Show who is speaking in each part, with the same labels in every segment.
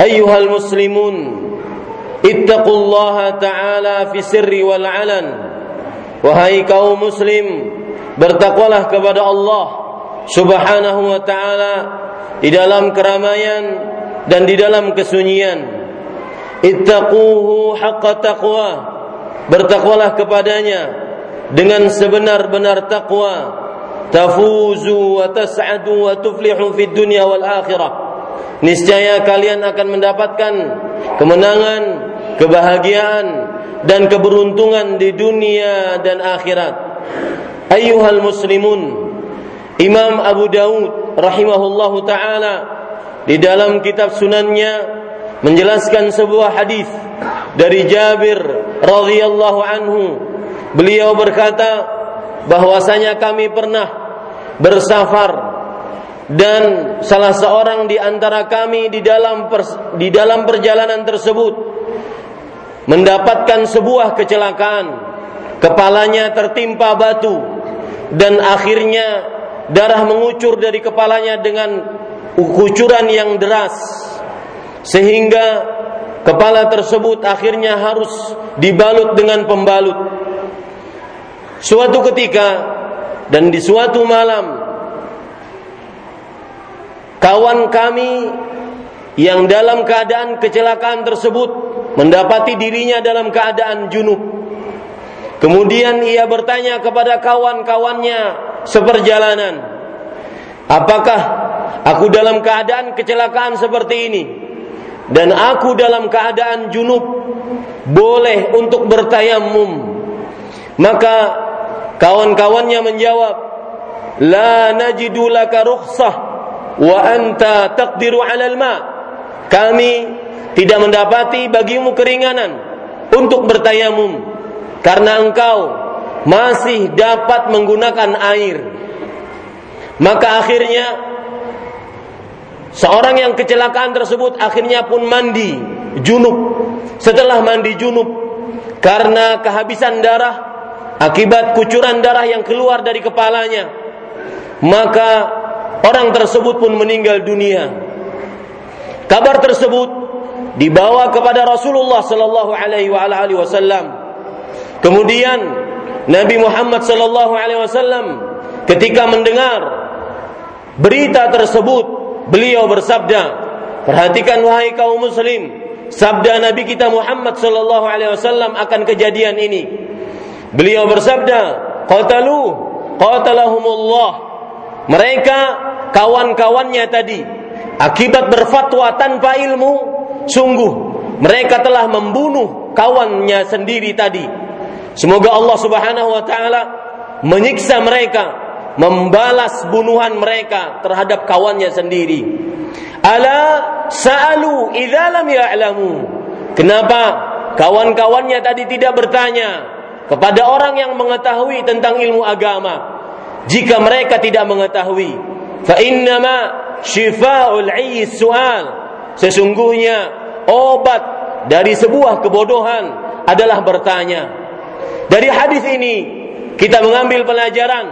Speaker 1: أيها المسلمون اتقوا الله تعالى في السر والعلن Wahai kaum muslim Bertakwalah kepada Allah Subhanahu wa ta'ala Di dalam keramaian Dan di dalam kesunyian Ittaquhu haqqa taqwa Bertakwalah kepadanya Dengan sebenar-benar takwa Tafuzu wa tas'adu wa tuflihu fid dunya wal akhirah niscaya kalian akan mendapatkan kemenangan, kebahagiaan dan keberuntungan di dunia dan akhirat. Ayyuhal muslimun, Imam Abu Daud rahimahullahu taala di dalam kitab sunannya menjelaskan sebuah hadis dari Jabir radhiyallahu anhu. Beliau berkata bahwasanya kami pernah bersafar dan salah seorang di antara kami di dalam di dalam perjalanan tersebut mendapatkan sebuah kecelakaan, kepalanya tertimpa batu dan akhirnya darah mengucur dari kepalanya dengan kucuran yang deras sehingga kepala tersebut akhirnya harus dibalut dengan pembalut. Suatu ketika dan di suatu malam kawan kami yang dalam keadaan kecelakaan tersebut mendapati dirinya dalam keadaan junub. Kemudian ia bertanya kepada kawan-kawannya seperjalanan, "Apakah aku dalam keadaan kecelakaan seperti ini dan aku dalam keadaan junub boleh untuk bertayamum?" Maka kawan-kawannya menjawab, "La najidu laka rukhsah wa anta taqdiru 'alal ma. Kami tidak mendapati bagimu keringanan untuk bertayamum karena engkau masih dapat menggunakan air. Maka akhirnya seorang yang kecelakaan tersebut akhirnya pun mandi junub. Setelah mandi junub karena kehabisan darah akibat kucuran darah yang keluar dari kepalanya, maka Orang tersebut pun meninggal dunia. Kabar tersebut dibawa kepada Rasulullah sallallahu alaihi wasallam. Kemudian Nabi Muhammad sallallahu alaihi wasallam ketika mendengar berita tersebut, beliau bersabda, "Perhatikan wahai kaum muslim, sabda Nabi kita Muhammad sallallahu alaihi wasallam akan kejadian ini." Beliau bersabda, "Qatalu qatalahumullah." Mereka kawan-kawannya tadi akibat berfatwa tanpa ilmu sungguh mereka telah membunuh kawannya sendiri tadi. Semoga Allah Subhanahu wa taala menyiksa mereka membalas bunuhan mereka terhadap kawannya sendiri. Ala sa'alu idza lam ya'lamu. Kenapa kawan-kawannya tadi tidak bertanya kepada orang yang mengetahui tentang ilmu agama jika mereka tidak mengetahui fa innama shifa'ul su'al. Sesungguhnya obat dari sebuah kebodohan adalah bertanya. Dari hadis ini kita mengambil pelajaran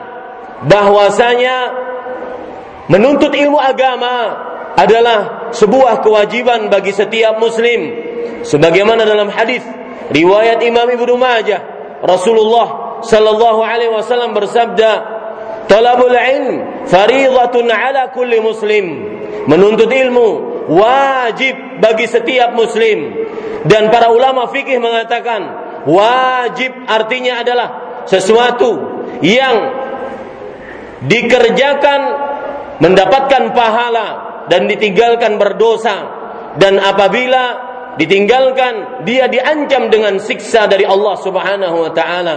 Speaker 1: bahwasanya menuntut ilmu agama adalah sebuah kewajiban bagi setiap muslim. Sebagaimana dalam hadis riwayat Imam Ibnu Majah Rasulullah sallallahu alaihi wasallam bersabda Talabul ilm faridatun ala kulli muslim. Menuntut ilmu wajib bagi setiap muslim. Dan para ulama fikih mengatakan wajib artinya adalah sesuatu yang dikerjakan mendapatkan pahala dan ditinggalkan berdosa dan apabila ditinggalkan dia diancam dengan siksa dari Allah Subhanahu wa taala.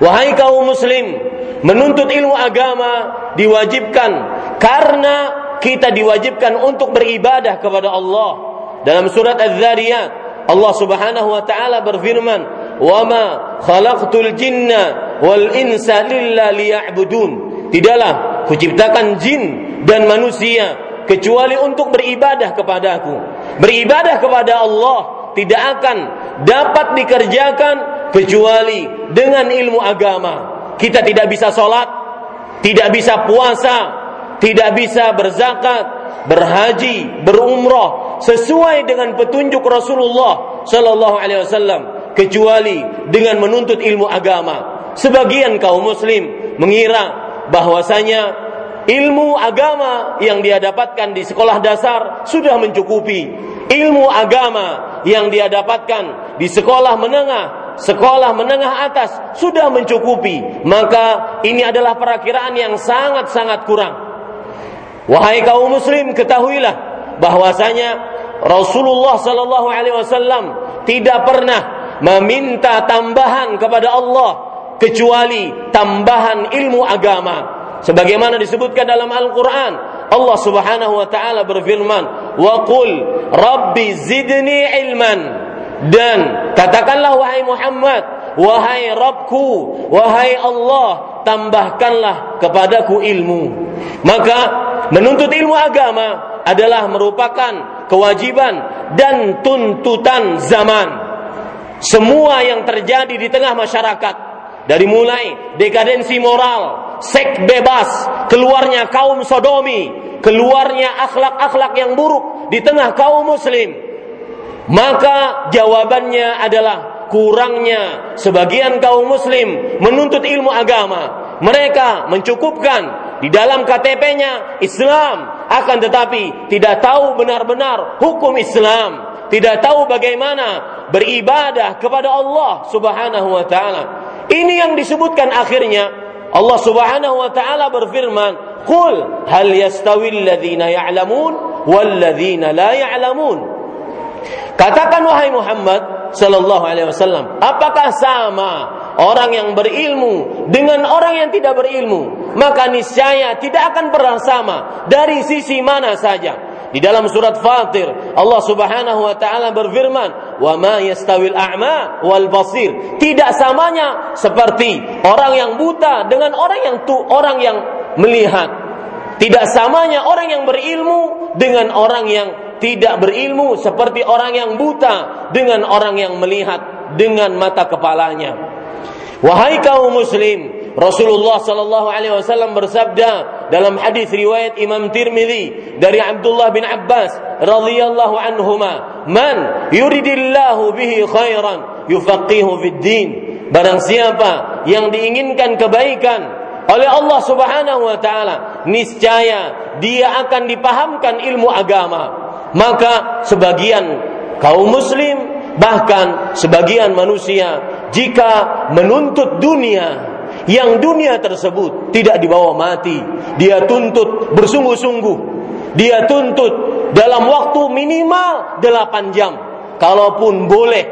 Speaker 1: Wahai kaum muslim, menuntut ilmu agama diwajibkan karena kita diwajibkan untuk beribadah kepada Allah. Dalam surat Az-Zariyat Allah Subhanahu wa taala berfirman, "Wa ma khalaqtul jinna wal insa illa liya'budun." Tidaklah kuciptakan jin dan manusia kecuali untuk beribadah kepadaku. Beribadah kepada Allah tidak akan dapat dikerjakan kecuali dengan ilmu agama kita tidak bisa sholat, tidak bisa puasa, tidak bisa berzakat, berhaji, berumrah sesuai dengan petunjuk Rasulullah Shallallahu Alaihi Wasallam kecuali dengan menuntut ilmu agama. Sebagian kaum muslim mengira bahwasanya ilmu agama yang dia dapatkan di sekolah dasar sudah mencukupi. Ilmu agama yang dia dapatkan di sekolah menengah sekolah menengah atas sudah mencukupi, maka ini adalah perakiraan yang sangat-sangat kurang. Wahai kaum muslim, ketahuilah bahwasanya Rasulullah sallallahu alaihi wasallam tidak pernah meminta tambahan kepada Allah kecuali tambahan ilmu agama. Sebagaimana disebutkan dalam Al-Qur'an, Allah Subhanahu wa taala berfirman, "Wa qul rabbi zidni ilman." Dan katakanlah wahai Muhammad, wahai Rabbku, wahai Allah, tambahkanlah kepadaku ilmu. Maka menuntut ilmu agama adalah merupakan kewajiban dan tuntutan zaman. semua yang terjadi di tengah masyarakat dari mulai dekadensi moral, seks bebas, keluarnya kaum sodomi, keluarnya akhlak-akhlak yang buruk di tengah kaum muslim. Maka jawabannya adalah kurangnya sebagian kaum muslim menuntut ilmu agama. Mereka mencukupkan di dalam KTP-nya Islam akan tetapi tidak tahu benar-benar hukum Islam tidak tahu bagaimana beribadah kepada Allah Subhanahu wa taala. Ini yang disebutkan akhirnya Allah Subhanahu wa taala berfirman, "Qul hal yastawi alladhina ya'lamun wal la ya'lamun?" Katakan wahai Muhammad sallallahu alaihi wasallam, apakah sama orang yang berilmu dengan orang yang tidak berilmu? Maka niscaya tidak akan pernah sama dari sisi mana saja. Di dalam surat Fatir, Allah Subhanahu wa taala berfirman, "Wa ma yastawil a'ma wal basir." Tidak samanya seperti orang yang buta dengan orang yang tu, orang yang melihat. Tidak samanya orang yang berilmu dengan orang yang tidak berilmu seperti orang yang buta dengan orang yang melihat dengan mata kepalanya. Wahai kaum muslim, Rasulullah sallallahu alaihi wasallam bersabda dalam hadis riwayat Imam Tirmizi dari Abdullah bin Abbas radhiyallahu anhuma, "Man yuridillahu bihi khairan yufaqihu fid din." Barang siapa yang diinginkan kebaikan oleh Allah Subhanahu wa taala, niscaya dia akan dipahamkan ilmu agama. Maka sebagian kaum muslim bahkan sebagian manusia jika menuntut dunia yang dunia tersebut tidak dibawa mati. Dia tuntut bersungguh-sungguh. Dia tuntut dalam waktu minimal 8 jam. Kalaupun boleh,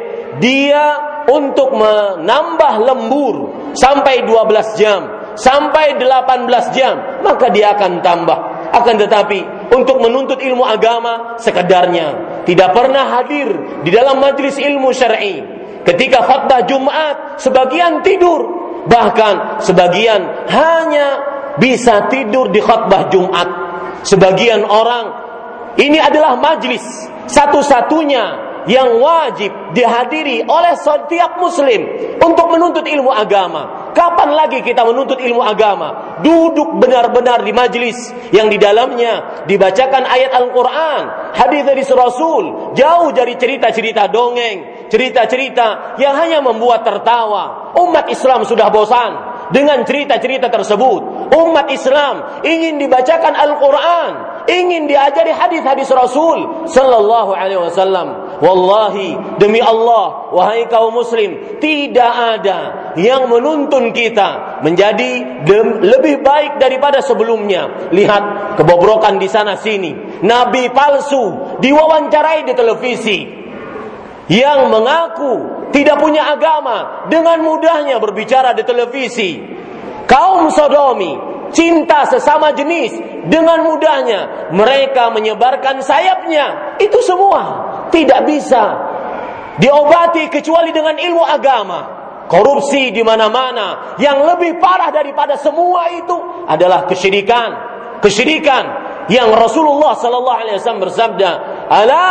Speaker 1: dia untuk menambah lembur sampai 12 jam, sampai 18 jam, maka dia akan tambah. Akan tetapi untuk menuntut ilmu agama sekedarnya tidak pernah hadir di dalam majlis ilmu syar'i. Ketika khutbah Jumat, sebagian tidur, Bahkan sebagian hanya bisa tidur di khutbah Jumat. Sebagian orang ini adalah majlis satu-satunya yang wajib dihadiri oleh setiap muslim untuk menuntut ilmu agama. Kapan lagi kita menuntut ilmu agama? Duduk benar-benar di majlis yang di dalamnya dibacakan ayat Al-Quran, hadis dari Rasul, jauh dari cerita-cerita dongeng, cerita-cerita yang hanya membuat tertawa. Umat Islam sudah bosan dengan cerita-cerita tersebut. Umat Islam ingin dibacakan Al-Quran, ingin diajari hadis-hadis Rasul Sallallahu Alaihi Wasallam. Wallahi demi Allah wahai kaum muslim tidak ada yang menuntun kita menjadi lebih baik daripada sebelumnya. Lihat kebobrokan di sana sini. Nabi palsu diwawancarai di televisi yang mengaku tidak punya agama dengan mudahnya berbicara di televisi. Kaum Sodomi cinta sesama jenis dengan mudahnya mereka menyebarkan sayapnya. Itu semua tidak bisa diobati kecuali dengan ilmu agama. Korupsi di mana-mana yang lebih parah daripada semua itu adalah kesyirikan. Kesyirikan yang Rasulullah sallallahu alaihi wasallam bersabda, "Ala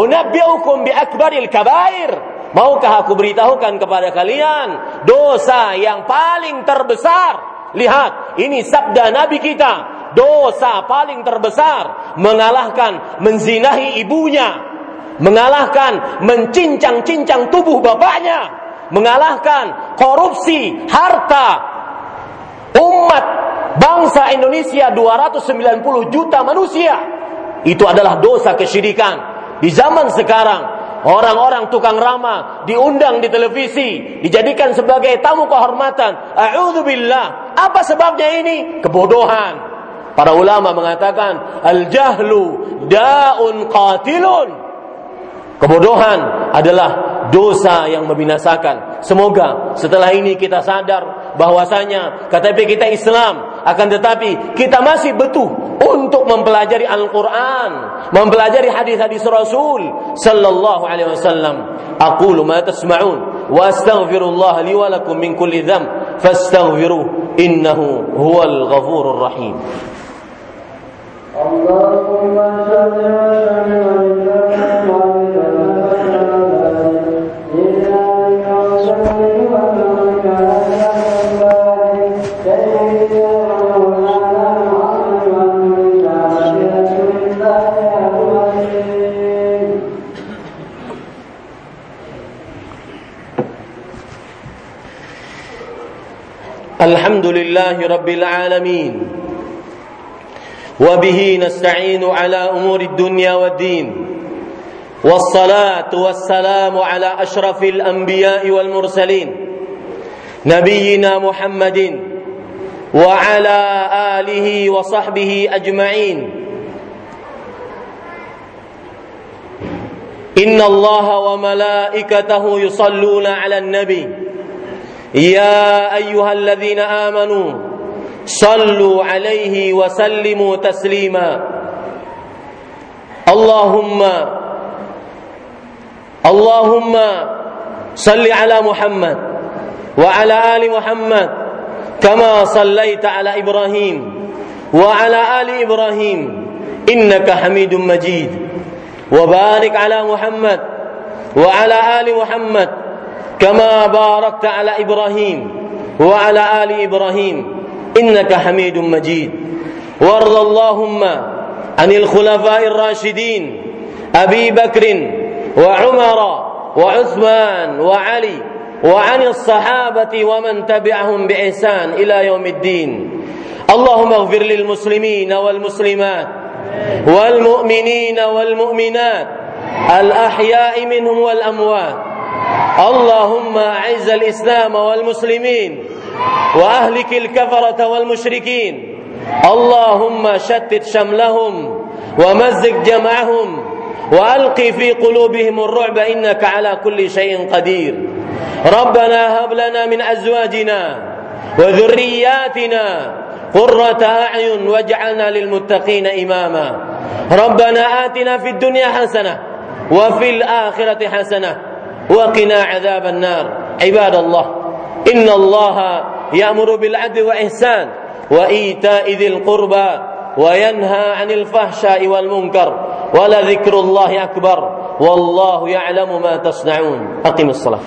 Speaker 1: unabbiukum bi akbaril kabair." Maukah aku beritahukan kepada kalian dosa yang paling terbesar? Lihat, ini sabda Nabi kita. Dosa paling terbesar mengalahkan menzinahi ibunya, mengalahkan mencincang-cincang tubuh bapaknya, mengalahkan korupsi harta umat bangsa Indonesia 290 juta manusia. Itu adalah dosa kesyirikan. Di zaman sekarang, orang-orang tukang ramah diundang di televisi, dijadikan sebagai tamu kehormatan. A'udzubillah. Apa sebabnya ini? Kebodohan. Para ulama mengatakan al-jahlu daun qatilun Kebodohan adalah dosa yang membinasakan. Semoga setelah ini kita sadar bahwasanya KTP kita Islam, akan tetapi kita masih butuh untuk mempelajari Al-Qur'an, mempelajari hadis-hadis Rasul sallallahu alaihi wasallam. Aqulu ma tasma'un wa astaghfirullah li wa lakum min kulli dhanb fastaghfiruh innahu huwal ghafurur rahim. Allahumma salli ala لله رب العالمين. وبه نستعين على أمور الدنيا والدين. والصلاة والسلام على أشرف الأنبياء والمرسلين. نبينا محمد وعلى آله وصحبه أجمعين. إن الله وملائكته يصلون على النبي. يا أيها الذين آمنوا صلوا عليه وسلموا تسليما. اللهم اللهم صل على محمد وعلى آل محمد كما صليت على إبراهيم وعلى آل إبراهيم إنك حميد مجيد. وبارك على محمد وعلى آل محمد كما باركت على إبراهيم وعلى آل إبراهيم إنك حميد مجيد. وارض اللهم عن الخلفاء الراشدين أبي بكر وعمر وعثمان وعلي وعن الصحابة ومن تبعهم بإحسان إلى يوم الدين. اللهم اغفر للمسلمين والمسلمات والمؤمنين والمؤمنات الأحياء منهم والأموات اللهم أعز الإسلام والمسلمين وأهلك الكفرة والمشركين. اللهم شتت شملهم ومزق جمعهم وألق في قلوبهم الرعب إنك على كل شيء قدير. ربنا هب لنا من أزواجنا وذرياتنا قرة أعين واجعلنا للمتقين إماما. ربنا آتنا في الدنيا حسنة وفي الآخرة حسنة وقنا عذاب النار. عباد الله إن الله يأمر بالعدل والإحسان وإيتاء ذي القربى وينهى عن الفحشاء والمنكر ولذكر الله أكبر والله يعلم ما تصنعون. أقم الصلاة.